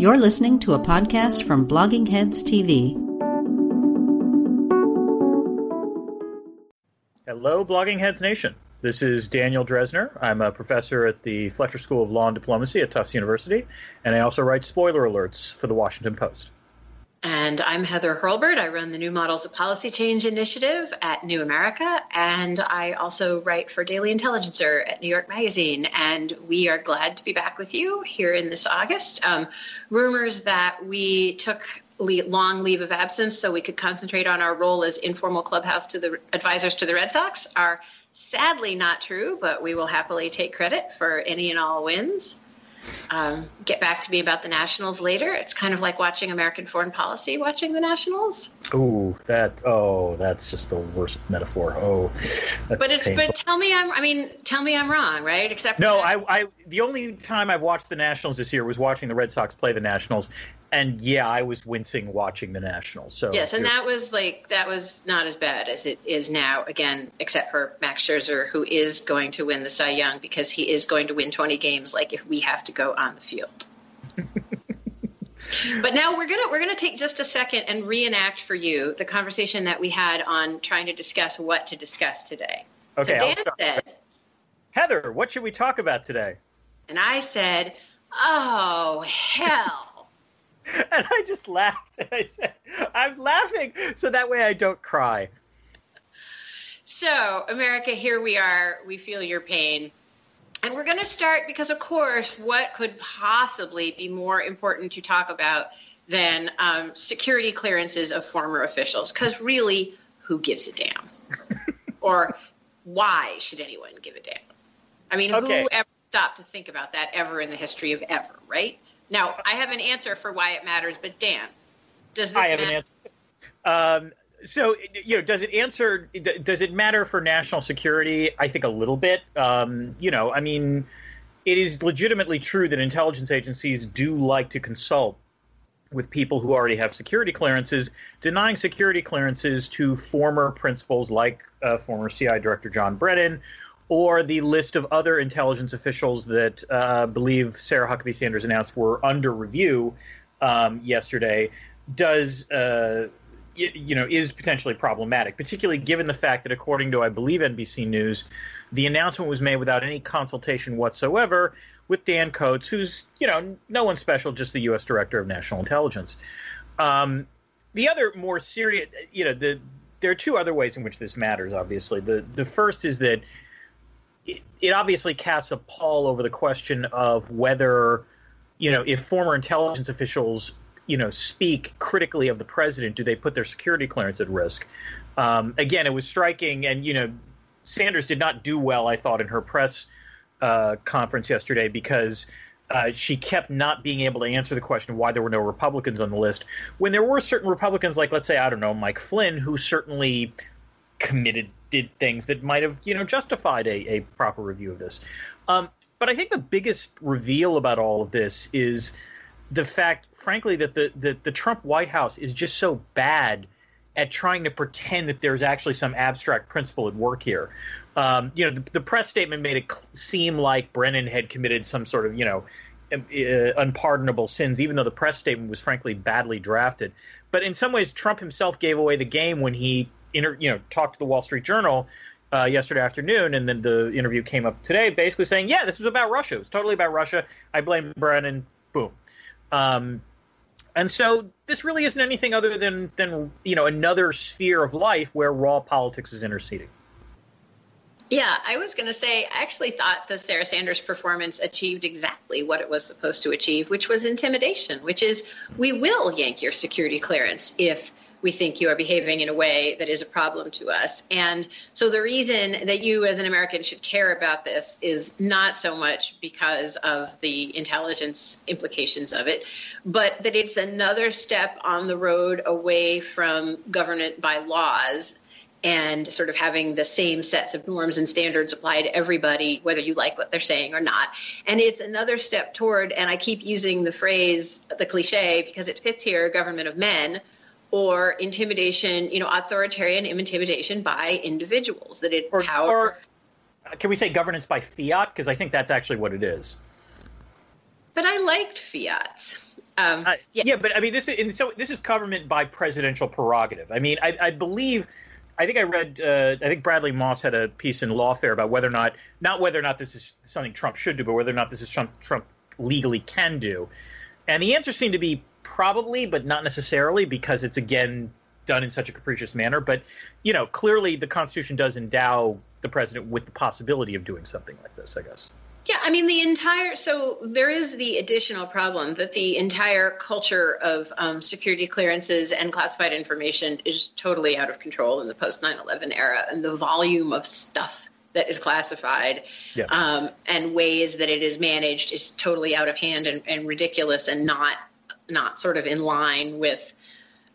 You're listening to a podcast from Blogging Heads TV. Hello, Blogging Heads Nation. This is Daniel Drezner. I'm a professor at the Fletcher School of Law and Diplomacy at Tufts University, and I also write spoiler alerts for the Washington Post. And I'm Heather Hurlburt. I run the New Models of Policy Change initiative at New America, and I also write for Daily Intelligencer at New York Magazine. And we are glad to be back with you here in this August. Um, rumors that we took long leave of absence so we could concentrate on our role as informal clubhouse to the advisors to the Red Sox are sadly not true, but we will happily take credit for any and all wins. Um, get back to me about the Nationals later. It's kind of like watching American foreign policy, watching the Nationals. Ooh, that oh, that's just the worst metaphor. Oh, but it's painful. but tell me I'm I mean tell me I'm wrong, right? Except no, I I the only time I've watched the Nationals this year was watching the Red Sox play the Nationals, and yeah, I was wincing watching the Nationals. So yes, and that was like that was not as bad as it is now. Again, except for Max Scherzer, who is going to win the Cy Young because he is going to win 20 games. Like if we have to go on the field. but now we're gonna we're gonna take just a second and reenact for you the conversation that we had on trying to discuss what to discuss today. Okay, so Dan said, Heather, what should we talk about today? And I said, Oh hell. and I just laughed. And I said, I'm laughing so that way I don't cry. So, America, here we are. We feel your pain. And we're going to start because, of course, what could possibly be more important to talk about than um, security clearances of former officials? Because really, who gives a damn? or why should anyone give a damn? I mean, okay. who ever stopped to think about that ever in the history of ever, right? Now, I have an answer for why it matters, but Dan, does this I have matter? an answer. Um, so, you know, does it answer? Does it matter for national security? I think a little bit. Um, you know, I mean, it is legitimately true that intelligence agencies do like to consult with people who already have security clearances, denying security clearances to former principals like uh, former CI Director John Brennan or the list of other intelligence officials that uh, believe Sarah Huckabee Sanders announced were under review um, yesterday does uh, you know is potentially problematic, particularly given the fact that according to I believe NBC News, the announcement was made without any consultation whatsoever with Dan Coats, who's you know no one special, just the U.S. Director of National Intelligence. Um, the other more serious, you know, the there are two other ways in which this matters. Obviously, the the first is that it, obviously casts a pall over the question of whether, you know, if former intelligence officials, you know, speak critically of the president, do they put their security clearance at risk? Um, again, it was striking, and you know, Sanders did not do well, I thought, in her press uh, conference yesterday because. Uh, she kept not being able to answer the question why there were no Republicans on the list. When there were certain Republicans, like let's say I don't know Mike Flynn, who certainly committed did things that might have you know justified a, a proper review of this. Um, but I think the biggest reveal about all of this is the fact, frankly, that the, the, the Trump White House is just so bad at trying to pretend that there's actually some abstract principle at work here. Um, you know, the, the, press statement made it seem like Brennan had committed some sort of, you know, uh, unpardonable sins, even though the press statement was frankly badly drafted. But in some ways, Trump himself gave away the game when he inter, you know, talked to the Wall Street Journal uh, yesterday afternoon, and then the interview came up today, basically saying, "Yeah, this was about Russia. It was totally about Russia. I blame Brennan." Boom. Um, and so this really isn't anything other than than you know another sphere of life where raw politics is interceding. Yeah, I was going to say, I actually thought the Sarah Sanders performance achieved exactly what it was supposed to achieve, which was intimidation, which is we will yank your security clearance if we think you are behaving in a way that is a problem to us. And so the reason that you as an American should care about this is not so much because of the intelligence implications of it, but that it's another step on the road away from government by laws and sort of having the same sets of norms and standards apply to everybody, whether you like what they're saying or not. And it's another step toward, and I keep using the phrase, the cliche, because it fits here government of men or intimidation, you know, authoritarian intimidation by individuals that it or, power. Or can we say governance by fiat? Because I think that's actually what it is. But I liked fiats. Um, uh, yeah. yeah. but I mean, this is so this is government by presidential prerogative. I mean, I, I believe, I think I read, uh, I think Bradley Moss had a piece in Lawfare about whether or not, not whether or not this is something Trump should do, but whether or not this is Trump, Trump legally can do. And the answer seemed to be probably, but not necessarily, because it's again done in such a capricious manner. But you know, clearly the Constitution does endow the president with the possibility of doing something like this. I guess. Yeah, I mean the entire. So there is the additional problem that the entire culture of um, security clearances and classified information is totally out of control in the post 9/11 era, and the volume of stuff that is classified yeah. um, and ways that it is managed is totally out of hand and, and ridiculous and not not sort of in line with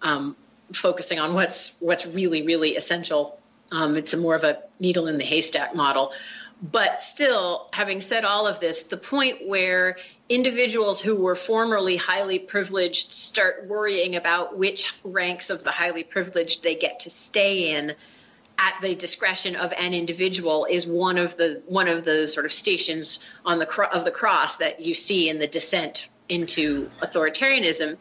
um, focusing on what's what's really really essential. Um, it's a more of a needle in the haystack model. But still, having said all of this, the point where individuals who were formerly highly privileged start worrying about which ranks of the highly privileged they get to stay in at the discretion of an individual is one of the one of the sort of stations on the of the cross that you see in the descent into authoritarianism.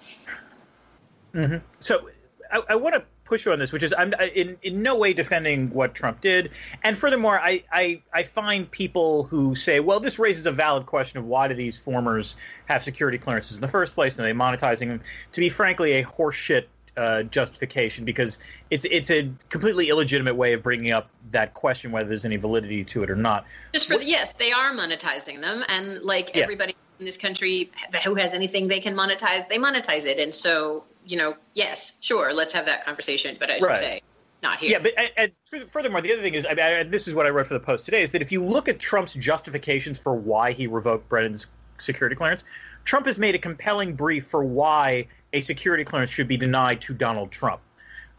Mm-hmm. So I, I want to push you on this, which is I'm in, in no way defending what Trump did. And furthermore, I, I, I find people who say, well, this raises a valid question of why do these formers have security clearances in the first place and are they monetizing them? To be frankly, a horseshit uh, justification because it's it's a completely illegitimate way of bringing up that question whether there's any validity to it or not. Just for the, yes, they are monetizing them, and like yeah. everybody in this country who has anything they can monetize, they monetize it, and so you know, yes, sure, let's have that conversation. But I should right. say, not here. Yeah, but and furthermore, the other thing is, I mean, I, this is what I wrote for the post today: is that if you look at Trump's justifications for why he revoked Brennan's security clearance, Trump has made a compelling brief for why a security clearance should be denied to Donald Trump.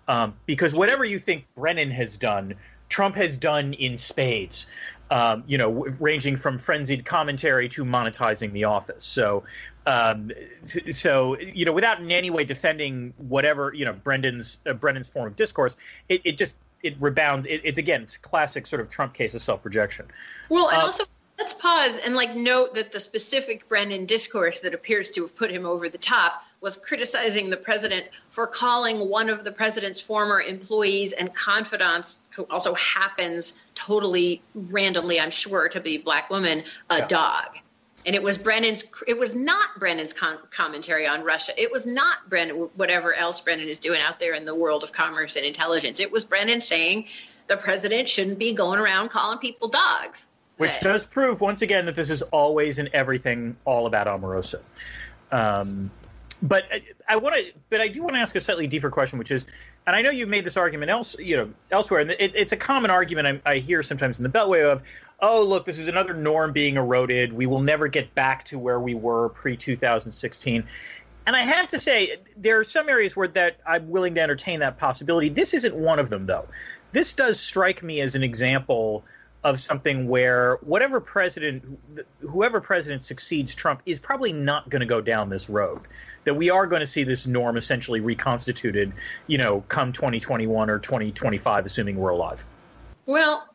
Um, because whatever you think Brennan has done, Trump has done in spades um, you know, ranging from frenzied commentary to monetizing The Office. So, um, so you know, without in any way defending whatever you know Brennan's uh, Brennan's form of discourse, it, it just it rebounds. It, it's again, it's classic sort of Trump case of self projection. Well, and uh, also let's pause and like note that the specific Brennan discourse that appears to have put him over the top was criticizing the president for calling one of the president's former employees and confidants, who also happens totally randomly, I'm sure, to be a black woman, a yeah. dog. And it was Brennan's. It was not Brennan's con- commentary on Russia. It was not Brennan, whatever else Brennan is doing out there in the world of commerce and intelligence. It was Brennan saying the president shouldn't be going around calling people dogs. Which does prove once again that this is always and everything all about Omarosa. Um, but I, I want to, but I do want to ask a slightly deeper question, which is, and I know you've made this argument else, you know, elsewhere, and it, it's a common argument I, I hear sometimes in the Beltway of, oh, look, this is another norm being eroded. We will never get back to where we were pre 2016. And I have to say, there are some areas where that I'm willing to entertain that possibility. This isn't one of them, though. This does strike me as an example of something where whatever president, whoever president succeeds Trump, is probably not going to go down this road that we are going to see this norm essentially reconstituted, you know, come 2021 or 2025, assuming we're alive. Well,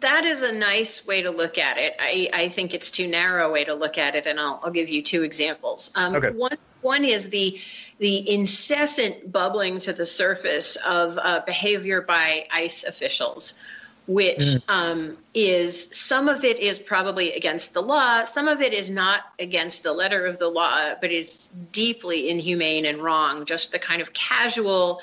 that is a nice way to look at it. I, I think it's too narrow a way to look at it, and I'll, I'll give you two examples. Um, okay. One one is the the incessant bubbling to the surface of uh, behavior by ICE officials which mm. um, is some of it is probably against the law, some of it is not against the letter of the law, but is deeply inhumane and wrong. Just the kind of casual,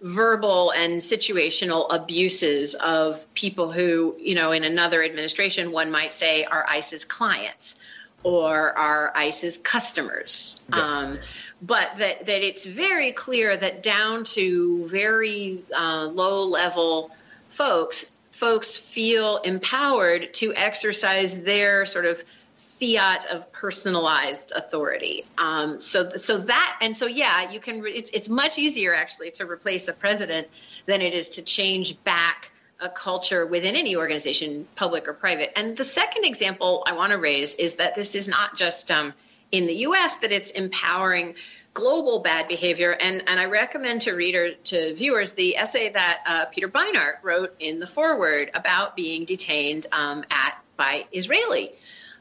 verbal, and situational abuses of people who, you know, in another administration, one might say are ICE's clients or are ICE's customers. Yeah. Um, but that, that it's very clear that down to very uh, low level folks, folks feel empowered to exercise their sort of fiat of personalized authority. Um, so, so that, and so, yeah, you can. It's it's much easier actually to replace a president than it is to change back a culture within any organization, public or private. And the second example I want to raise is that this is not just um, in the U.S. that it's empowering global bad behavior. And, and I recommend to readers, to viewers, the essay that uh, Peter Beinart wrote in the Forward about being detained um, at by Israeli.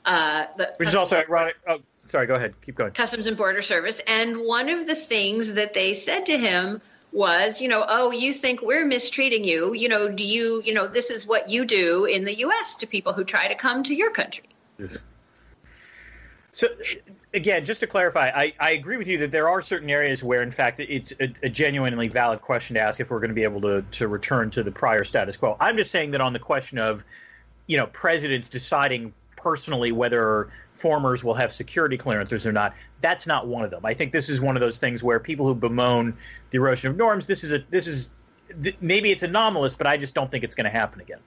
Uh, the, Which is also ironic. Oh, sorry, go ahead. Keep going. Customs and Border Service. And one of the things that they said to him was, you know, oh, you think we're mistreating you. You know, do you, you know, this is what you do in the U.S. to people who try to come to your country. So, again, just to clarify, I, I agree with you that there are certain areas where, in fact, it's a, a, genuinely valid question to ask if we're going to be able to, to return to the prior status quo. I'm just saying that on the question of, you know, presidents deciding personally whether formers will have security clearances or not, that's not one of them. I think this is one of those things where people who bemoan the erosion of norms, this is a this is maybe it's anomalous, but I just don't think it's going to happen again.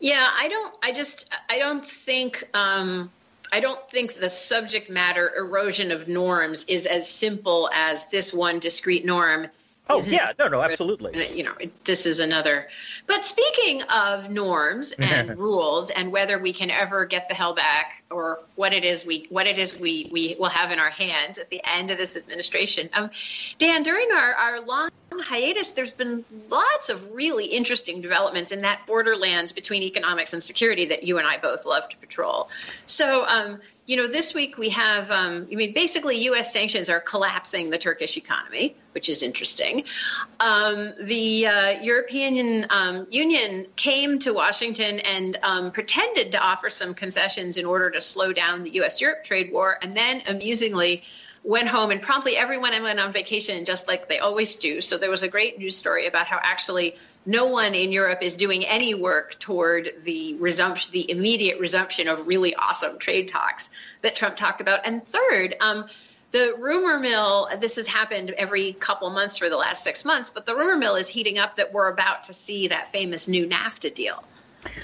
Yeah, I don't. I just I don't think. Um, I don't think the subject matter erosion of norms is as simple as this one discrete norm Oh yeah, no, no, absolutely. You know, this is another. But speaking of norms and rules, and whether we can ever get the hell back, or what it is we what it is we we will have in our hands at the end of this administration, um, Dan, during our our long hiatus, there's been lots of really interesting developments in that borderlands between economics and security that you and I both love to patrol. So, um, you know, this week we have, um, I mean, basically, U.S. sanctions are collapsing the Turkish economy, which is interesting. Um, the uh, European um, Union came to Washington and um, pretended to offer some concessions in order to slow down the U.S. Europe trade war, and then amusingly, went home and promptly everyone went on vacation just like they always do. So there was a great news story about how actually no one in Europe is doing any work toward the resumption, the immediate resumption of really awesome trade talks that Trump talked about. And third, um, the rumor mill, this has happened every couple months for the last six months, but the rumor mill is heating up that we're about to see that famous new NAFTA deal.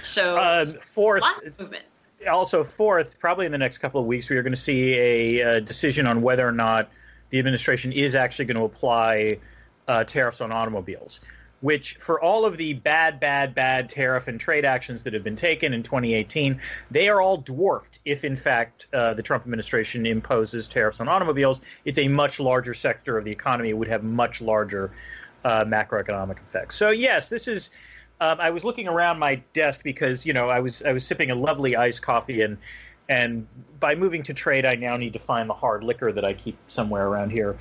So, uh, fourth, movement. Also, fourth, probably in the next couple of weeks, we are going to see a, a decision on whether or not the administration is actually going to apply uh, tariffs on automobiles which for all of the bad, bad, bad tariff and trade actions that have been taken in 2018, they are all dwarfed if, in fact, uh, the Trump administration imposes tariffs on automobiles. It's a much larger sector of the economy. It would have much larger uh, macroeconomic effects. So, yes, this is. Um, I was looking around my desk because you know I was I was sipping a lovely iced coffee and and by moving to trade I now need to find the hard liquor that I keep somewhere around here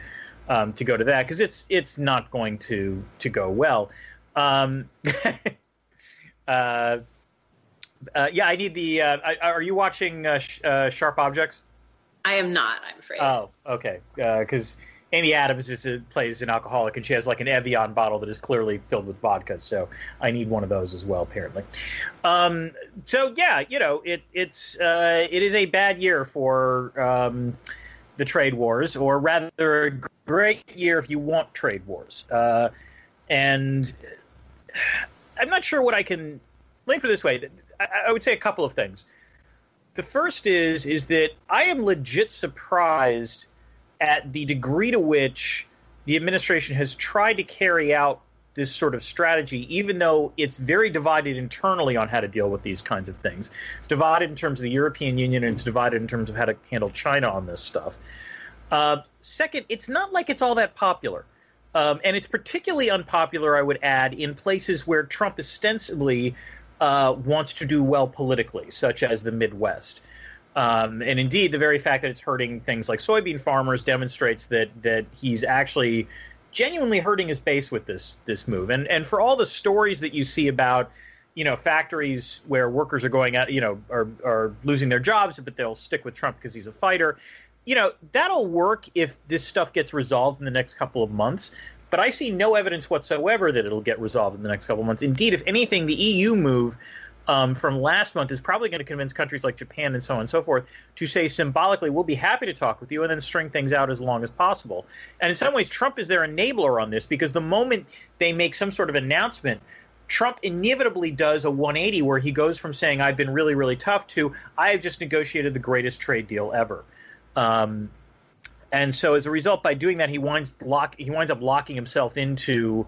um, to go to that because it's it's not going to to go well. Um, uh, uh, yeah, I need the. Uh, are you watching uh, sh- uh, Sharp Objects? I am not. I'm afraid. Oh, okay. Because Amy Adams is a, plays an alcoholic, and she has like an Evian bottle that is clearly filled with vodka. So I need one of those as well, apparently. Um, so yeah, you know, it it's uh, it is a bad year for. Um, the trade wars, or rather, a great year if you want trade wars. Uh, and I'm not sure what I can. Put it this way: I, I would say a couple of things. The first is is that I am legit surprised at the degree to which the administration has tried to carry out this sort of strategy, even though it's very divided internally on how to deal with these kinds of things. It's divided in terms of the European Union, and it's divided in terms of how to handle China on this stuff. Uh, second, it's not like it's all that popular. Um, and it's particularly unpopular, I would add, in places where Trump ostensibly uh, wants to do well politically, such as the Midwest. Um, and indeed, the very fact that it's hurting things like soybean farmers demonstrates that that he's actually genuinely hurting his base with this this move. And and for all the stories that you see about you know factories where workers are going out, you know, are are losing their jobs, but they'll stick with Trump because he's a fighter. You know, that'll work if this stuff gets resolved in the next couple of months. But I see no evidence whatsoever that it'll get resolved in the next couple of months. Indeed, if anything, the EU move um, from last month is probably going to convince countries like Japan and so on and so forth to say symbolically, we'll be happy to talk with you and then string things out as long as possible. And in some ways, Trump is their enabler on this because the moment they make some sort of announcement, Trump inevitably does a 180 where he goes from saying, I've been really, really tough to, I have just negotiated the greatest trade deal ever. Um, and so as a result, by doing that, he winds, lock, he winds up locking himself into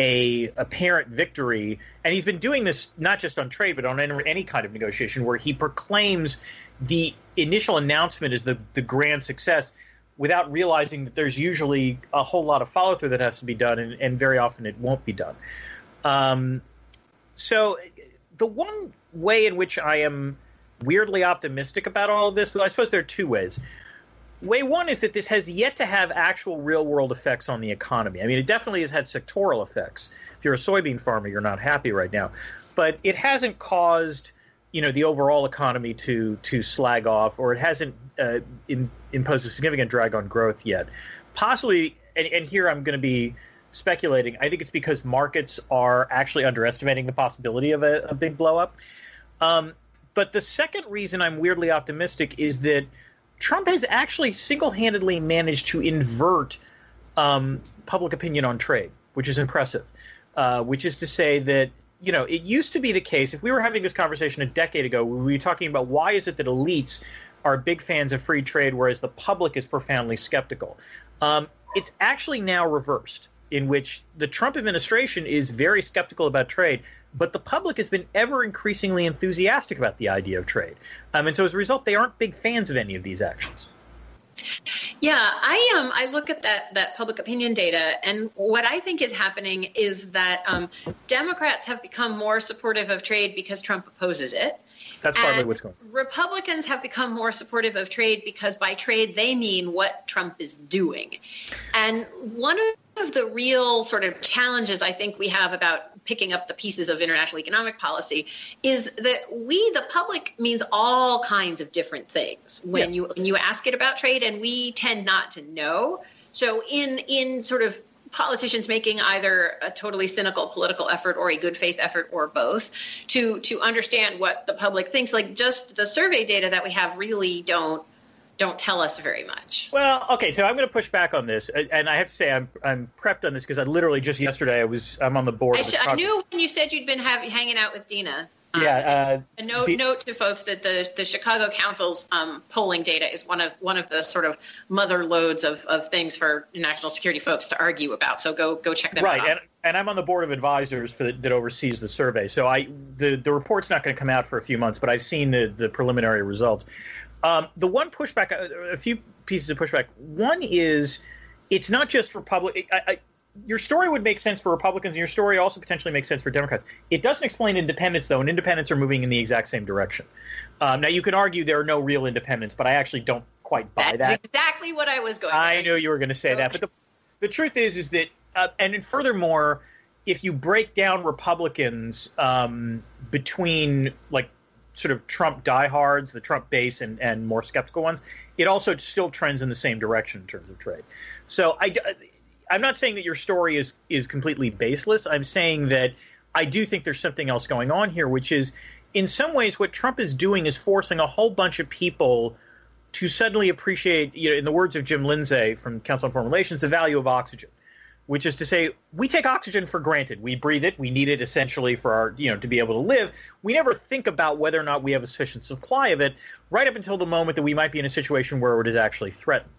a apparent victory, and he's been doing this not just on trade but on any kind of negotiation, where he proclaims the initial announcement as the the grand success without realizing that there's usually a whole lot of follow through that has to be done, and, and very often it won't be done. Um, so the one way in which I am weirdly optimistic about all of this, I suppose there are two ways. Way one is that this has yet to have actual real world effects on the economy. I mean, it definitely has had sectoral effects. If you're a soybean farmer, you're not happy right now, but it hasn't caused you know the overall economy to to slag off, or it hasn't uh, in, imposed a significant drag on growth yet. Possibly, and, and here I'm going to be speculating. I think it's because markets are actually underestimating the possibility of a, a big blowup. Um, but the second reason I'm weirdly optimistic is that Trump has actually single-handedly managed to invert um, public opinion on trade, which is impressive. Uh, which is to say that you know it used to be the case if we were having this conversation a decade ago, we were talking about why is it that elites are big fans of free trade, whereas the public is profoundly skeptical. Um, it's actually now reversed, in which the Trump administration is very skeptical about trade, but the public has been ever increasingly enthusiastic about the idea of trade. Um, and so as a result, they aren't big fans of any of these actions. Yeah, I um I look at that that public opinion data, and what I think is happening is that um, Democrats have become more supportive of trade because Trump opposes it. That's partly what's going on. Republicans have become more supportive of trade because by trade they mean what Trump is doing. And one of the real sort of challenges I think we have about picking up the pieces of international economic policy is that we, the public, means all kinds of different things when yeah. you when you ask it about trade, and we tend not to know. So in in sort of politicians making either a totally cynical political effort or a good faith effort or both to to understand what the public thinks like just the survey data that we have really don't don't tell us very much. Well, okay, so I'm going to push back on this, and I have to say I'm I'm prepped on this because I literally just yesterday I was I'm on the board. I, sh- I knew when you said you'd been have, hanging out with Dina. Yeah. Um, uh, a note, the, note to folks that the, the Chicago Council's um, polling data is one of one of the sort of mother lodes of, of things for national security folks to argue about. So go go check them right. out. Right, and, and I'm on the board of advisors the, that oversees the survey. So I the the report's not going to come out for a few months, but I've seen the the preliminary results. Um, the one pushback, a, a few pieces of pushback. One is it's not just Republic. I, I, your story would make sense for Republicans, and your story also potentially makes sense for Democrats. It doesn't explain independents, though, and independents are moving in the exact same direction. Um, now, you can argue there are no real independents, but I actually don't quite buy That's that. exactly what I was going. To say. I knew you were going to say that, but the, the truth is, is that, uh, and furthermore, if you break down Republicans um, between like sort of Trump diehards, the Trump base, and and more skeptical ones, it also still trends in the same direction in terms of trade. So I I'm not saying that your story is is completely baseless. I'm saying that I do think there's something else going on here, which is in some ways what Trump is doing is forcing a whole bunch of people to suddenly appreciate, you know, in the words of Jim Lindsay from Council on Foreign Relations, the value of oxygen. Which is to say, we take oxygen for granted. We breathe it. We need it essentially for our, you know, to be able to live. We never think about whether or not we have a sufficient supply of it, right up until the moment that we might be in a situation where it is actually threatened.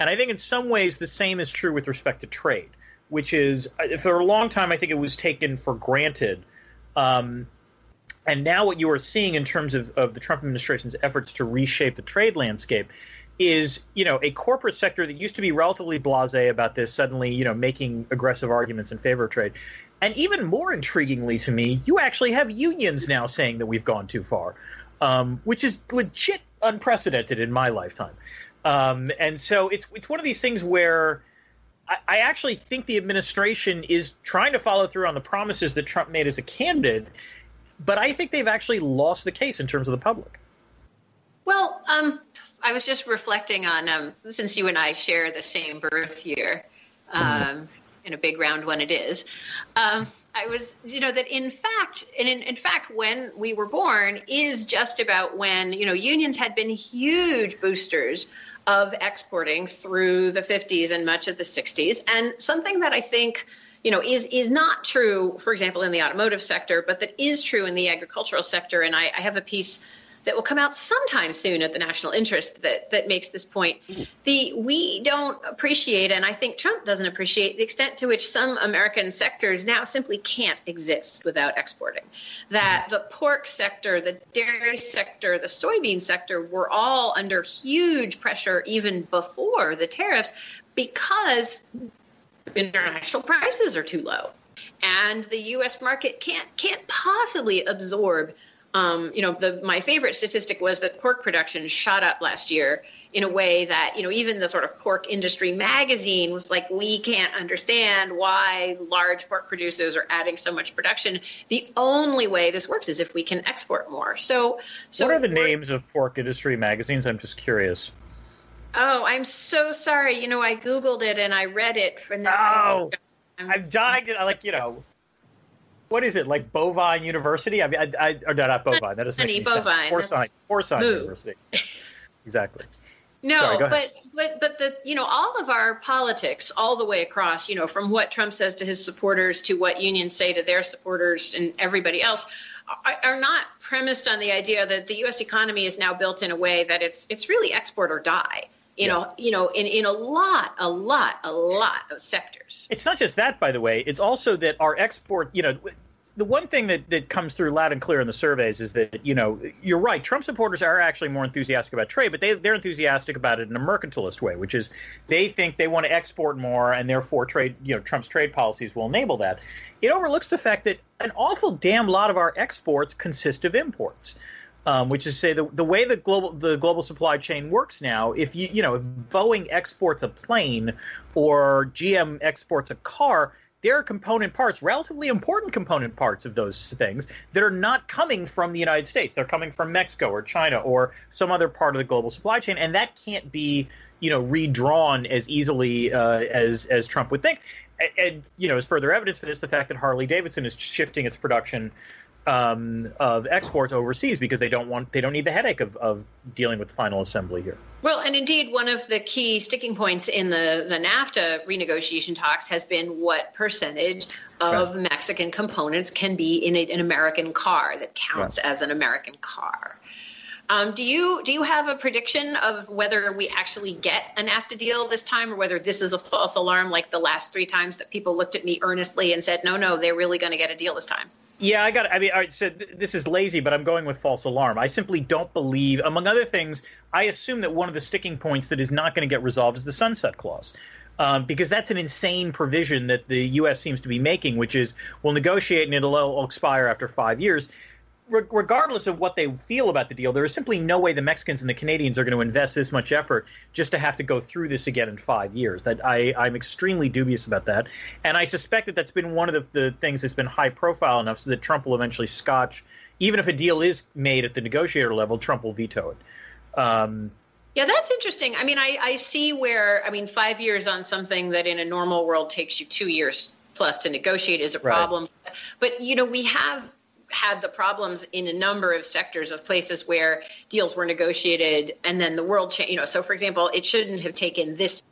And I think in some ways the same is true with respect to trade, which is uh, for a long time I think it was taken for granted. Um, and now what you are seeing in terms of, of the Trump administration's efforts to reshape the trade landscape is, you know, a corporate sector that used to be relatively blasé about this suddenly, you know, making aggressive arguments in favor of trade. And even more intriguingly to me, you actually have unions now saying that we've gone too far, um, which is legit unprecedented in my lifetime. Um, and so it's it's one of these things where I, I, actually think the administration is trying to follow through on the promises that Trump made as a candidate, but I think they've actually lost the case in terms of the public. Well, um, I was just reflecting on um, since you and I share the same birth year, um, in a big round one it is. Um, I was, you know, that in fact, and in, in fact, when we were born is just about when, you know, unions had been huge boosters of exporting through the 50s and much of the 60s. And something that I think you know is is not true for example in the automotive sector but that is true in the agricultural sector and i, I have a piece that will come out sometime soon at the national interest that that makes this point. The we don't appreciate, and I think Trump doesn't appreciate the extent to which some American sectors now simply can't exist without exporting. That the pork sector, the dairy sector, the soybean sector were all under huge pressure even before the tariffs because international prices are too low and the US market can't can't possibly absorb um, you know, the, my favorite statistic was that pork production shot up last year in a way that you know even the sort of pork industry magazine was like we can't understand why large pork producers are adding so much production. The only way this works is if we can export more. So so what are the names of pork industry magazines? I'm just curious. Oh i'm so sorry. You know i googled it and i read it for now oh, i'm dying to like you know what is it like bovine university i mean i, I or no, not bovine that doesn't make bovine sense. porcine porcine university exactly no, Sorry, but but but the you know all of our politics all the way across, you know, from what Trump says to his supporters to what unions say to their supporters and everybody else are, are not premised on the idea that the US economy is now built in a way that it's it's really export or die. You yeah. know, you know, in, in a lot, a lot, a lot of sectors. It's not just that, by the way. It's also that our export, you know, the one thing that, that comes through loud and clear in the surveys is that you know you're right. Trump supporters are actually more enthusiastic about trade, but they they're enthusiastic about it in a mercantilist way, which is they think they want to export more, and therefore trade you know Trump's trade policies will enable that. It overlooks the fact that an awful damn lot of our exports consist of imports. Um, which is to say the, the way the global the global supply chain works now. If you you know if Boeing exports a plane or GM exports a car, there are component parts, relatively important component parts of those things that are not coming from the United States. They're coming from Mexico or China or some other part of the global supply chain, and that can't be you know redrawn as easily uh, as as Trump would think. And, and, you know, as further evidence for this, the fact that Harley Davidson is shifting its production um, of exports overseas because they don't want they don't need the headache of, of dealing with final assembly here. Well, and indeed, one of the key sticking points in the the NAFTA renegotiation talks has been what percentage of right. Mexican components can be in a, an American car that counts right. as an American car. Um, do you do you have a prediction of whether we actually get an NAFTA deal this time, or whether this is a false alarm like the last three times that people looked at me earnestly and said, "No, no, they're really going to get a deal this time"? Yeah, I got. I mean, all right, so th- this is lazy, but I'm going with false alarm. I simply don't believe, among other things, I assume that one of the sticking points that is not going to get resolved is the sunset clause. Um, because that's an insane provision that the U.S. seems to be making, which is we'll negotiate and it'll, it'll expire after five years regardless of what they feel about the deal, there is simply no way the Mexicans and the Canadians are going to invest this much effort just to have to go through this again in five years. That I, I'm extremely dubious about that, and I suspect that that's been one of the, the things that's been high profile enough so that Trump will eventually scotch, even if a deal is made at the negotiator level, Trump will veto it. Um, yeah, that's interesting. I mean, I, I see where I mean, five years on something that in a normal world takes you two years plus to negotiate is a problem. Right. But you know, we have had the problems in a number of sectors of places where deals were negotiated and then the world changed. You know, so for example, it shouldn't have taken this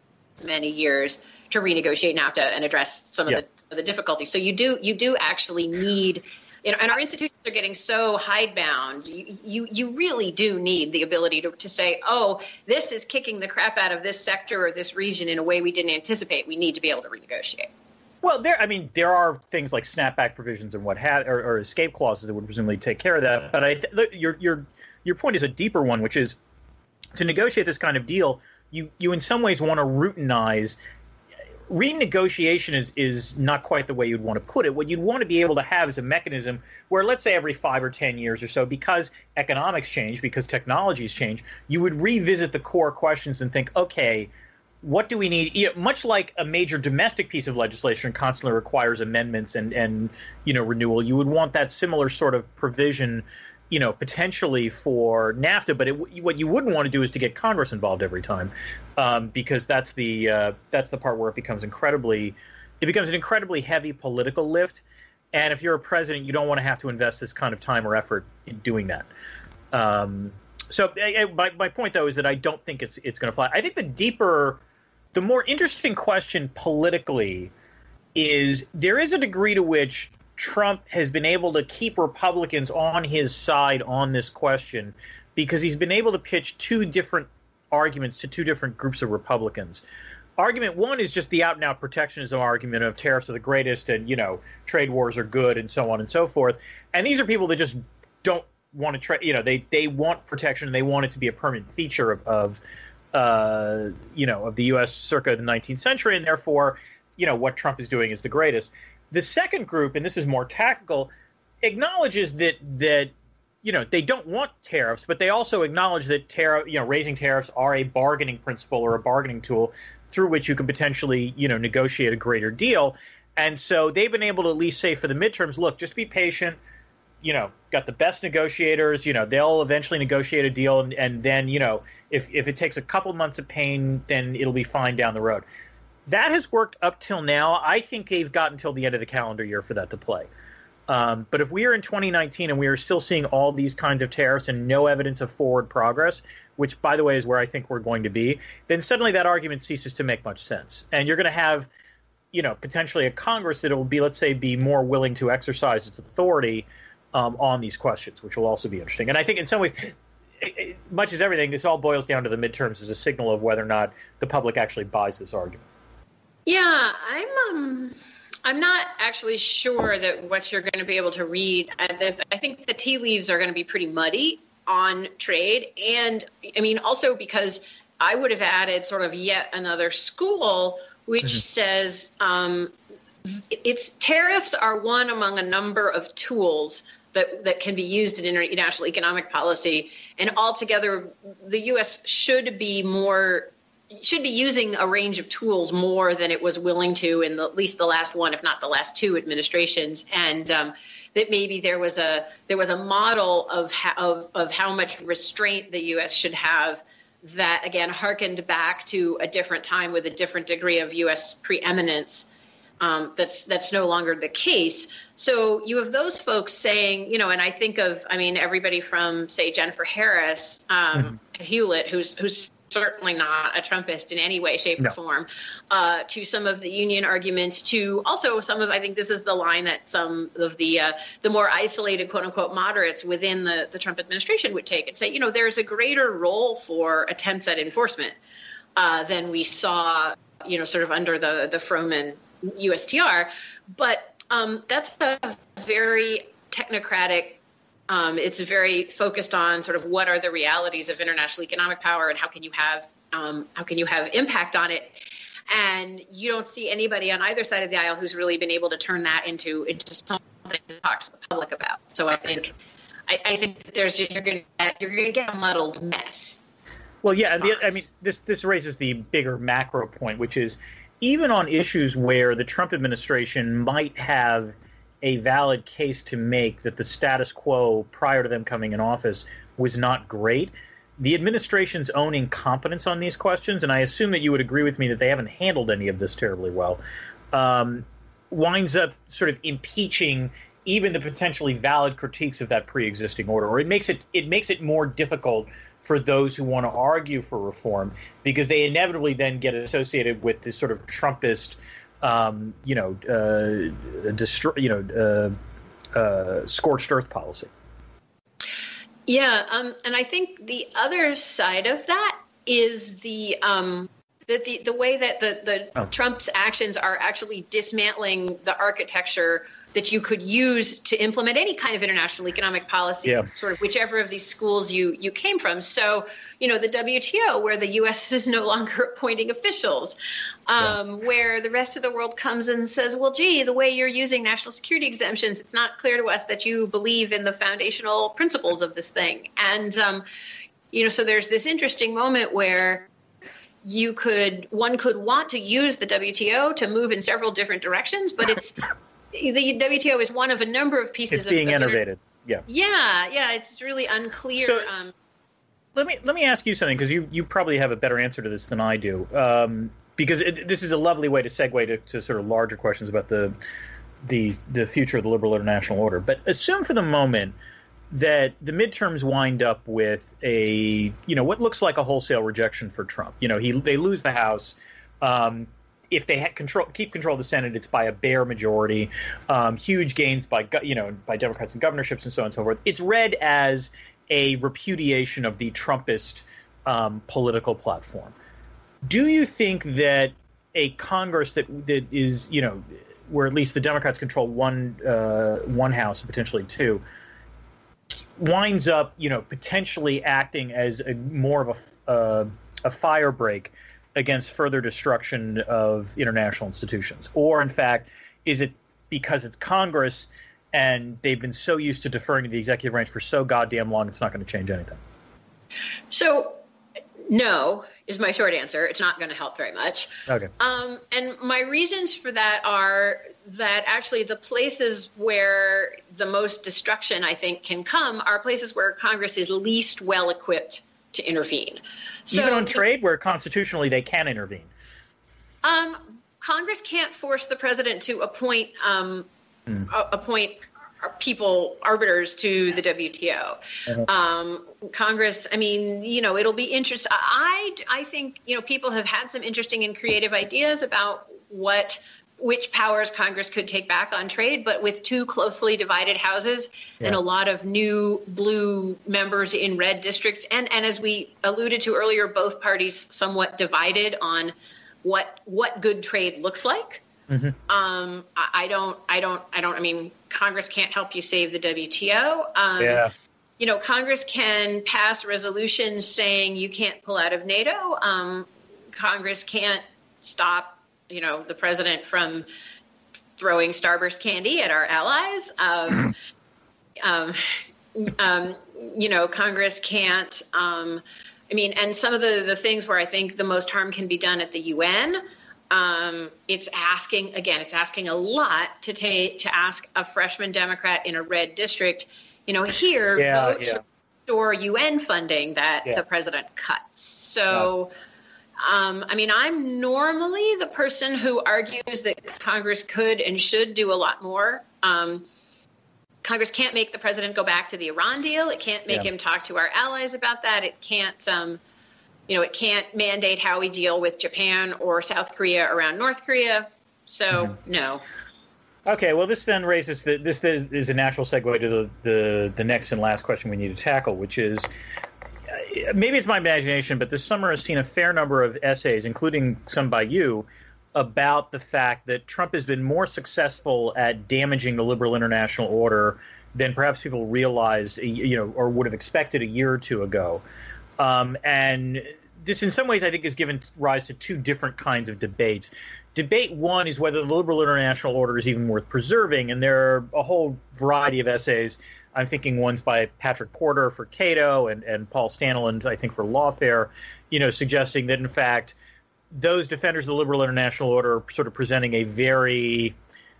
many years to renegotiate NAFTA and address some of, yeah. the, the difficulties. So you do you do actually need. You know, and our institutions are getting so hidebound. You, you, you really do need the ability to, to say, oh, this is kicking the crap out of this sector or this region in a way we didn't anticipate. We need to be able to renegotiate. Well, there. I mean, there are things like snapback provisions and what had or, or, escape clauses that would presumably take care of that. But I, th- your your your point is a deeper one, which is to negotiate this kind of deal. You you in some ways want to routinize. Renegotiation is is not quite the way you'd want to put it. What you'd want to be able to have is a mechanism where, let's say, every five or ten years or so, because economics change, because technologies change, you would revisit the core questions and think, okay what do we need? You know, much like a major domestic piece of legislation constantly requires amendments and and you know renewal, you would want that similar sort of provision, you know, potentially for NAFTA. But it, what you wouldn't want to do is to get Congress involved every time, um, because that's the uh, that's the part where it becomes incredibly it becomes an incredibly heavy political lift. And if you're a president, you don't want to have to invest this kind of time or effort in doing that. Um, so my, my point though is that I don't think it's it's going to fly. I think the deeper the more interesting question politically is there is a degree to which Trump has been able to keep Republicans on his side on this question because he's been able to pitch two different arguments to two different groups of Republicans. Argument one is just the out and out protectionism argument of tariffs are the greatest and, you know, trade wars are good and so on and so forth. And these are people that just don't want to trade, you know, they, they want protection and they want it to be a permanent feature of, of uh, you know, of the U.S. circa the 19th century, and therefore, you know, what Trump is doing is the greatest. The second group, and this is more tactical, acknowledges that that you know they don't want tariffs, but they also acknowledge that tariff, you know, raising tariffs are a bargaining principle or a bargaining tool through which you can potentially, you know, negotiate a greater deal. And so they've been able to at least say for the midterms, look, just be patient. You know, got the best negotiators. You know, they'll eventually negotiate a deal, and, and then you know, if if it takes a couple months of pain, then it'll be fine down the road. That has worked up till now. I think they've got until the end of the calendar year for that to play. Um, but if we are in 2019 and we are still seeing all these kinds of tariffs and no evidence of forward progress, which, by the way, is where I think we're going to be, then suddenly that argument ceases to make much sense. And you're going to have, you know, potentially a Congress that will be, let's say, be more willing to exercise its authority um, on these questions, which will also be interesting. And I think in some ways, much as everything, this all boils down to the midterms as a signal of whether or not the public actually buys this argument. Yeah, I'm. Um I'm not actually sure that what you're going to be able to read. I think the tea leaves are going to be pretty muddy on trade. And I mean, also because I would have added sort of yet another school which mm-hmm. says um, it's tariffs are one among a number of tools that, that can be used in international economic policy. And altogether, the U.S. should be more should be using a range of tools more than it was willing to in the, at least the last one, if not the last two administrations, and um, that maybe there was a there was a model of of of how much restraint the U.S. should have that again harkened back to a different time with a different degree of U.S. preeminence. Um, that's that's no longer the case. So you have those folks saying, you know, and I think of, I mean, everybody from say Jennifer Harris, um, mm-hmm. Hewlett, who's who's certainly not a Trumpist in any way, shape, no. or form, uh, to some of the union arguments, to also some of, I think this is the line that some of the uh, the more isolated, quote unquote, moderates within the, the Trump administration would take and say, you know, there's a greater role for attempts at enforcement uh, than we saw, you know, sort of under the, the Froman USTR. But um, that's a very technocratic um, it's very focused on sort of what are the realities of international economic power and how can you have um, how can you have impact on it. And you don't see anybody on either side of the aisle who's really been able to turn that into into something to talk to the public about. So I think I, I think there's you're going to you're going to get a muddled mess. Well, yeah, the, I mean this this raises the bigger macro point, which is even on issues where the Trump administration might have a valid case to make that the status quo prior to them coming in office was not great. The administration's own incompetence on these questions, and I assume that you would agree with me that they haven't handled any of this terribly well, um, winds up sort of impeaching even the potentially valid critiques of that pre-existing order, or it makes it it makes it more difficult for those who want to argue for reform because they inevitably then get associated with this sort of Trumpist um, you know, uh, destroy, you know, uh, uh, scorched earth policy. Yeah, um, and I think the other side of that is the um, that the the way that the the oh. Trump's actions are actually dismantling the architecture that you could use to implement any kind of international economic policy, yeah. sort of whichever of these schools you you came from. So, you know, the WTO, where the U.S. is no longer appointing officials, um, yeah. where the rest of the world comes and says, "Well, gee, the way you're using national security exemptions, it's not clear to us that you believe in the foundational principles of this thing." And um, you know, so there's this interesting moment where you could one could want to use the WTO to move in several different directions, but it's the WTO is one of a number of pieces. It's being of, innovated. yeah. Yeah, yeah. It's really unclear. So, um, let me let me ask you something because you you probably have a better answer to this than I do. Um, because it, this is a lovely way to segue to, to sort of larger questions about the the the future of the liberal international order. But assume for the moment that the midterms wind up with a you know what looks like a wholesale rejection for Trump. You know, he they lose the House. Um, if they control keep control of the Senate, it's by a bare majority. Um, huge gains by you know by Democrats and governorships and so on and so forth. It's read as a repudiation of the Trumpist um, political platform. Do you think that a Congress that that is you know where at least the Democrats control one uh, one house and potentially two winds up you know potentially acting as a more of a uh, a fire break against further destruction of international institutions? Or, in fact, is it because it's Congress and they've been so used to deferring to the executive branch for so goddamn long, it's not going to change anything. So, no is my short answer. It's not going to help very much. Okay. Um, and my reasons for that are that actually the places where the most destruction, I think, can come are places where Congress is least well equipped to intervene. So, Even on trade, where constitutionally they can intervene. Um, Congress can't force the president to appoint um, mm. appoint people arbiters to the WTO. Uh-huh. Um, Congress, I mean, you know, it'll be interesting. I I think you know people have had some interesting and creative ideas about what which powers Congress could take back on trade, but with two closely divided houses yeah. and a lot of new blue members in red districts, and and as we alluded to earlier, both parties somewhat divided on what what good trade looks like. Mm-hmm. Um, I, don't, I don't, I don't. I mean, Congress can't help you save the WTO. Um, yeah. You know, Congress can pass resolutions saying you can't pull out of NATO. Um, Congress can't stop, you know, the president from throwing Starburst candy at our allies. Um, um, um, you know, Congress can't. Um, I mean, and some of the, the things where I think the most harm can be done at the UN, um, it's asking, again, it's asking a lot to take to ask a freshman Democrat in a red district, you know, here, yeah, vote yeah. to restore UN funding that yeah. the president cuts. So, um, I mean, I'm normally the person who argues that Congress could and should do a lot more. Um, Congress can't make the president go back to the Iran deal. It can't make yeah. him talk to our allies about that. It can't, um, you know, it can't mandate how we deal with Japan or South Korea around North Korea. So mm-hmm. no. Okay, well, this then raises the, this is a natural segue to the, the the next and last question we need to tackle, which is maybe it's my imagination, but this summer has seen a fair number of essays, including some by you, about the fact that Trump has been more successful at damaging the liberal international order than perhaps people realized, you know, or would have expected a year or two ago. Um, and this, in some ways, I think, has given rise to two different kinds of debates. Debate one is whether the liberal international order is even worth preserving, and there are a whole variety of essays. I'm thinking ones by Patrick Porter for Cato and, and Paul Staniland, I think, for Lawfare, you know, suggesting that in fact those defenders of the liberal international order are sort of presenting a very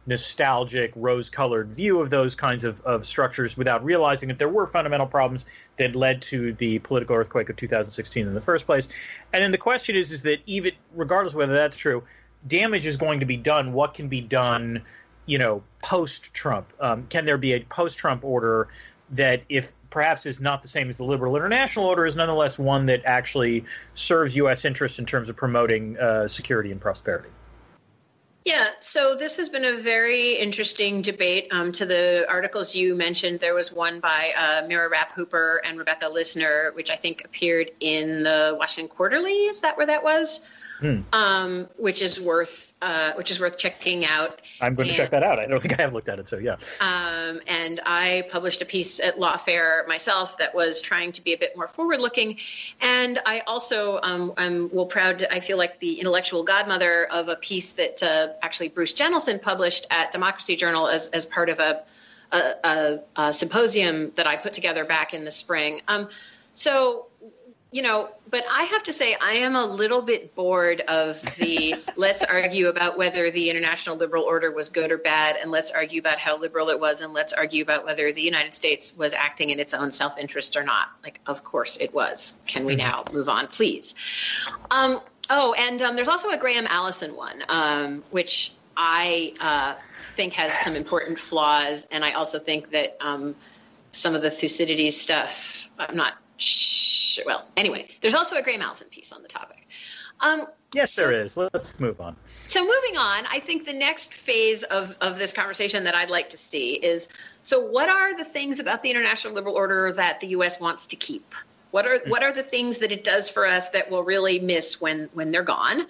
nostalgic, rose colored view of those kinds of, of structures without realizing that there were fundamental problems that led to the political earthquake of 2016 in the first place. And then the question is, is that even regardless of whether that's true, damage is going to be done. What can be done, you know, post Trump? Um, can there be a post Trump order that, if perhaps is not the same as the liberal international order, is nonetheless one that actually serves U.S. interests in terms of promoting uh, security and prosperity? Yeah, so this has been a very interesting debate. Um, to the articles you mentioned, there was one by uh, Mira Rapp Hooper and Rebecca Lissner, which I think appeared in the Washington Quarterly. Is that where that was? Hmm. Um, which is worth uh, which is worth checking out. I'm going and, to check that out. I don't think I have looked at it, so yeah. Um, and I published a piece at Lawfare myself that was trying to be a bit more forward-looking, and I also um, I'm well proud. I feel like the intellectual godmother of a piece that uh, actually Bruce Jentleson published at Democracy Journal as as part of a a, a, a symposium that I put together back in the spring. Um, so you know, but I have to say, I am a little bit bored of the let's argue about whether the international liberal order was good or bad, and let's argue about how liberal it was, and let's argue about whether the United States was acting in its own self interest or not. Like, of course it was. Can we mm-hmm. now move on, please? Um, oh, and um, there's also a Graham Allison one, um, which I uh, think has some important flaws, and I also think that um, some of the Thucydides stuff, I'm not sure. Well, anyway, there's also a Graham Allison piece on the topic. Um, yes, there is. Let's move on. So, moving on, I think the next phase of, of this conversation that I'd like to see is so, what are the things about the international liberal order that the U.S. wants to keep? What are what are the things that it does for us that we'll really miss when when they're gone?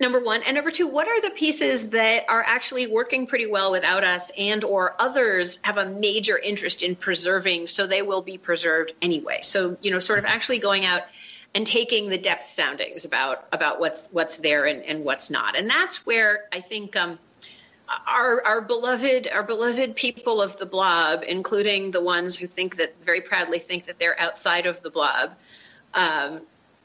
Number one and number two what are the pieces that are actually working pretty well without us and or others have a major interest in preserving so they will be preserved anyway so you know sort of actually going out and taking the depth soundings about about what's what's there and, and what's not and that's where i think um, our our beloved our beloved people of the blob, including the ones who think that very proudly think that they're outside of the blob, um,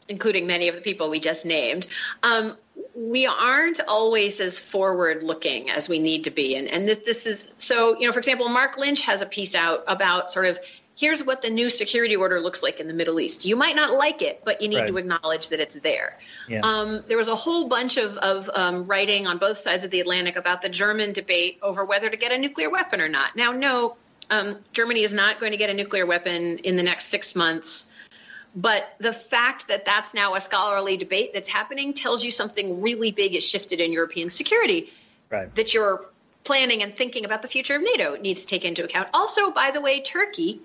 including many of the people we just named. Um, we aren't always as forward looking as we need to be, and and this this is so you know for example, Marc Lynch has a piece out about sort of here's what the new security order looks like in the Middle East. You might not like it, but you need right. to acknowledge that it's there. Yeah. Um, there was a whole bunch of, of um, writing on both sides of the Atlantic about the German debate over whether to get a nuclear weapon or not. Now, no, um, Germany is not going to get a nuclear weapon in the next six months. But the fact that that's now a scholarly debate that's happening tells you something really big has shifted in European security. Right. That you're planning and thinking about the future of NATO needs to take into account. Also, by the way, Turkey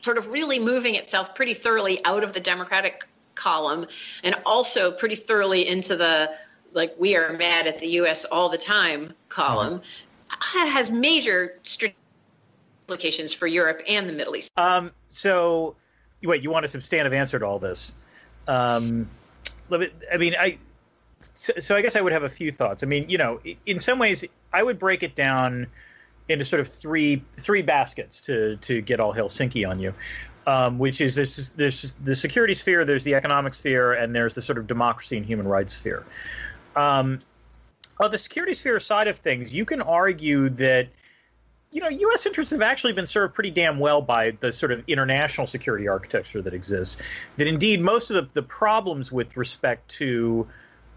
sort of really moving itself pretty thoroughly out of the Democratic column and also pretty thoroughly into the like we are mad at the US all the time column uh-huh. has major strategic implications for Europe and the Middle East. Um, so wait, you want a substantive answer to all this? Um, I mean, I so, so I guess I would have a few thoughts. I mean, you know, in some ways, I would break it down into sort of three three baskets to to get all Helsinki on you, um, which is this this the security sphere, there's the economic sphere, and there's the sort of democracy and human rights sphere. Um, on the security sphere side of things, you can argue that you know U.S. interests have actually been served pretty damn well by the sort of international security architecture that exists. That indeed most of the, the problems with respect to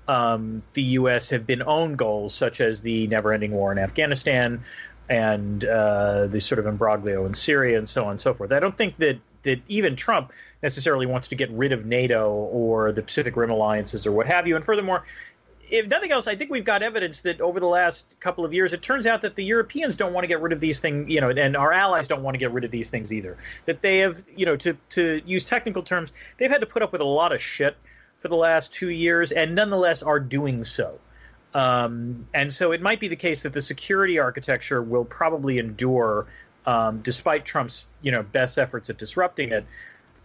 um, the U.S. have been own goals, such as the never-ending war in Afghanistan, and uh, the sort of imbroglio in Syria and so on and so forth. I don't think that that even Trump necessarily wants to get rid of NATO or the Pacific Rim alliances or what have you. And furthermore, if nothing else, I think we've got evidence that over the last couple of years, it turns out that the Europeans don't want to get rid of these things, you know, and our allies don't want to get rid of these things either. That they have, you know, to to use technical terms, they've had to put up with a lot of shit for the last two years, and nonetheless are doing so. Um, and so it might be the case that the security architecture will probably endure um, despite Trump's you know best efforts at disrupting it.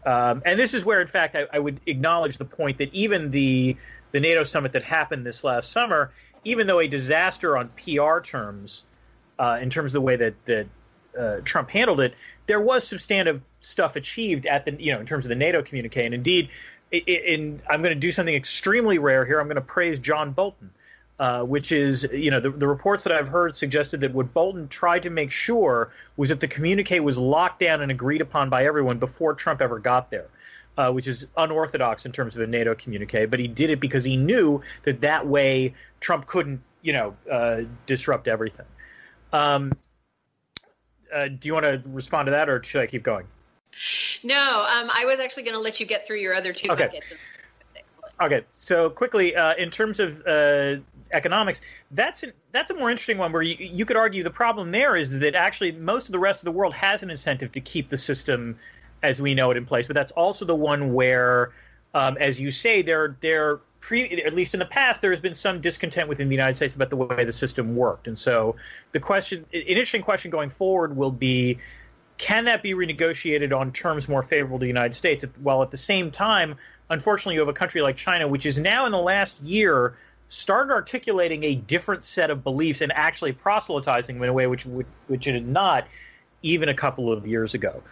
Um, and this is where, in fact, I, I, would acknowledge the point that even the the NATO summit that happened this last summer, even though a disaster on PR terms, uh, in terms of the way that that uh, Trump handled it, there was substantive stuff achieved at the you know in terms of the NATO communique. And indeed, in, I'm going to do something extremely rare here. I'm going to praise John Bolton uh, which is, you know, the, the, reports that I've heard suggested that what Bolton tried to make sure was that the communique was locked down and agreed upon by everyone before Trump ever got there, uh, which is unorthodox in terms of a NATO communique. But he did it because he knew that that way Trump couldn't, you know, uh, disrupt everything. Um, uh, do you want to respond to that, or should I keep going? No, um, I was actually going to let you get through your other two okay. buckets. Okay, so quickly, uh, in terms of uh, economics, that's a, that's a more interesting one where you, you could argue the problem there is that actually most of the rest of the world has an incentive to keep the system as we know it in place, but that's also the one where, um, as you say, there there pre, at least in the past there has been some discontent within the United States about the way the system worked, and so the question, an interesting question going forward will be can that be renegotiated on terms more favorable to the United States? While at the same time, unfortunately, you have a country like China, which is now in the last year started articulating a different set of beliefs and actually proselytizing them in a way which which it had not even a couple of years ago.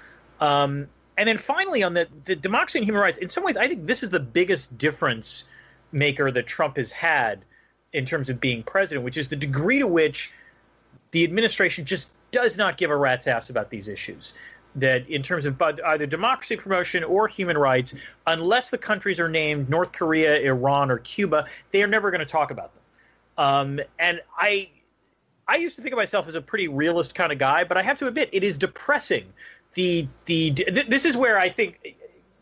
Um, and then finally, on the, the democracy and human rights, in some ways, I think this is the biggest difference maker that Trump has had in terms of being president, which is the degree to which the administration just does not give a rat's ass about these issues. That in terms of either democracy promotion or human rights, unless the countries are named North Korea, Iran, or Cuba, they are never going to talk about them. Um, and I, I used to think of myself as a pretty realist kind of guy, but I have to admit it is depressing. The the this is where I think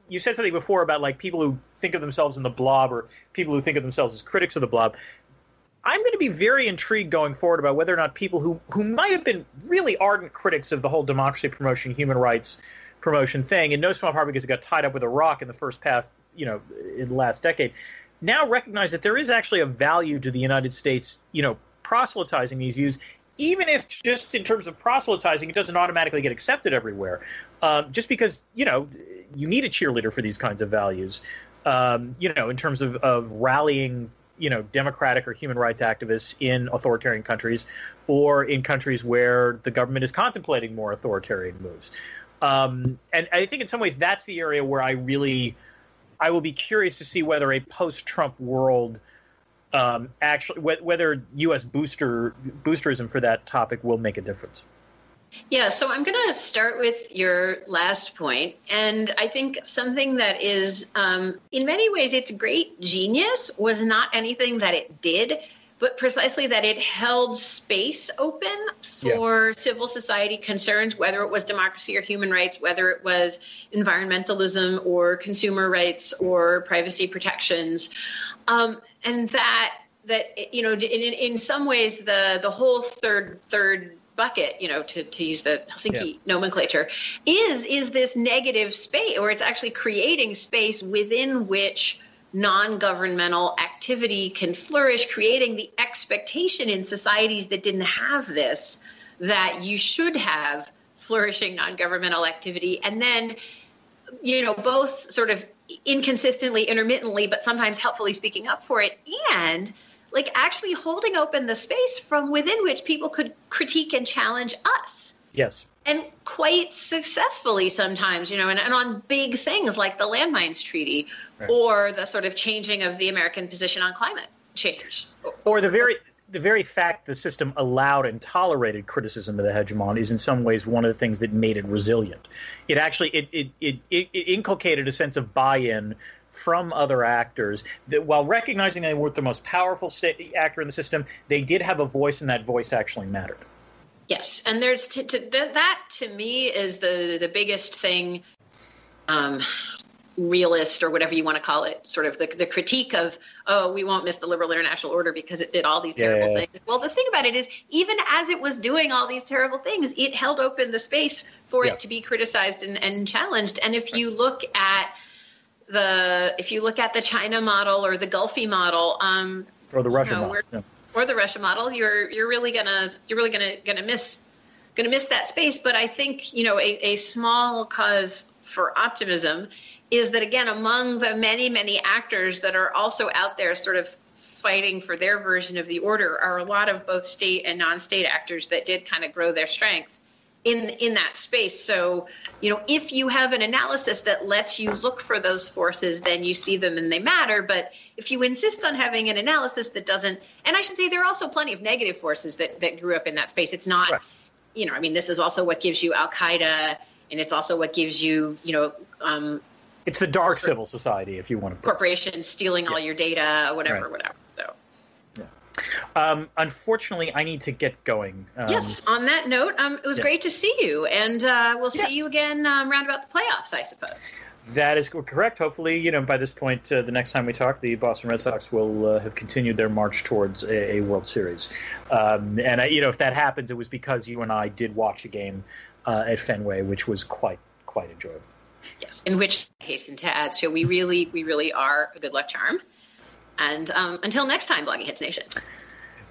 you said something before about like people who think of themselves in the blob or people who think of themselves as critics of the blob. I'm going to be very intrigued going forward about whether or not people who, who might have been really ardent critics of the whole democracy promotion, human rights promotion thing, in no small part because it got tied up with Iraq in the first past, you know, in the last decade, now recognize that there is actually a value to the United States, you know, proselytizing these views, even if just in terms of proselytizing, it doesn't automatically get accepted everywhere. Um, just because, you know, you need a cheerleader for these kinds of values, um, you know, in terms of, of rallying you know democratic or human rights activists in authoritarian countries, or in countries where the government is contemplating more authoritarian moves. Um, and I think in some ways that's the area where I really I will be curious to see whether a post-Trump world um, actually whether U.S. booster boosterism for that topic will make a difference. Yeah, so I'm going to start with your last point, and I think something that is, um, in many ways, its great genius was not anything that it did, but precisely that it held space open for yeah. civil society concerns, whether it was democracy or human rights, whether it was environmentalism or consumer rights or privacy protections, um, and that that you know in, in some ways the the whole third third bucket, you know, to, to use the Helsinki yeah. nomenclature, is is this negative space, or it's actually creating space within which non-governmental activity can flourish, creating the expectation in societies that didn't have this that you should have flourishing non-governmental activity, and then you know both sort of inconsistently, intermittently, but sometimes helpfully speaking up for it, and like actually holding open the space from within which people could critique and challenge us. Yes. And quite successfully sometimes, you know, and, and on big things like the Landmines Treaty right. or the sort of changing of the American position on climate change. Or the very the very fact the system allowed and tolerated criticism of the hegemon is in some ways one of the things that made it resilient. It actually it it, it, it inculcated a sense of buy-in from other actors that while recognizing they weren't the most powerful actor in the system, they did have a voice and that voice actually mattered. Yes, and there's to, to, that to me is the the biggest thing. Um, realist or whatever you want to call it sort of the, the critique of oh we won't miss the liberal international order because it did all these terrible yeah, yeah, yeah. things well the thing about it is even as it was doing all these terrible things it held open the space for it to be criticized and, and challenged and if you look at the if you look at the China model or the Gulfy model, um, or the Russian you know, model, yeah. Or the Russia model, you're you're really gonna you're really gonna gonna miss gonna miss that space. But I think you know a, a small cause for optimism is that again among the many many actors that are also out there sort of fighting for their version of the order are a lot of both state and non-state actors that did kind of grow their strength in in that space so you know if you have an analysis that lets you look for those forces then you see them and they matter but if you insist on having an analysis that doesn't and i should say there are also plenty of negative forces that that grew up in that space it's not right. you know i mean this is also what gives you al qaeda and it's also what gives you you know um, it's the dark civil society if you want to corporations stealing yeah. all your data or whatever right. whatever um, unfortunately, I need to get going. Um, yes. On that note, um, it was yeah. great to see you, and uh, we'll see yeah. you again um, round about the playoffs, I suppose. That is correct. Hopefully, you know, by this point, uh, the next time we talk, the Boston Red Sox will uh, have continued their march towards a, a World Series. Um, and you know, if that happens, it was because you and I did watch a game uh, at Fenway, which was quite quite enjoyable. Yes, in which I hasten to add, so we really we really are a good luck charm. And um, until next time, Blogging Heads Nation.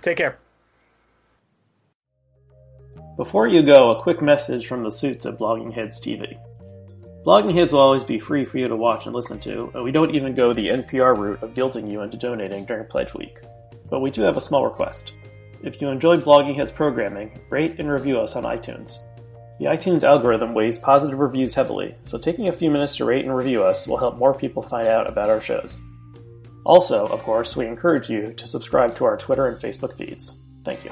Take care. Before you go, a quick message from the suits at Blogging Heads TV. Blogging Heads will always be free for you to watch and listen to, and we don't even go the NPR route of guilting you into donating during Pledge Week. But we do have a small request. If you enjoy Blogging Heads programming, rate and review us on iTunes. The iTunes algorithm weighs positive reviews heavily, so taking a few minutes to rate and review us will help more people find out about our shows. Also, of course, we encourage you to subscribe to our Twitter and Facebook feeds. Thank you.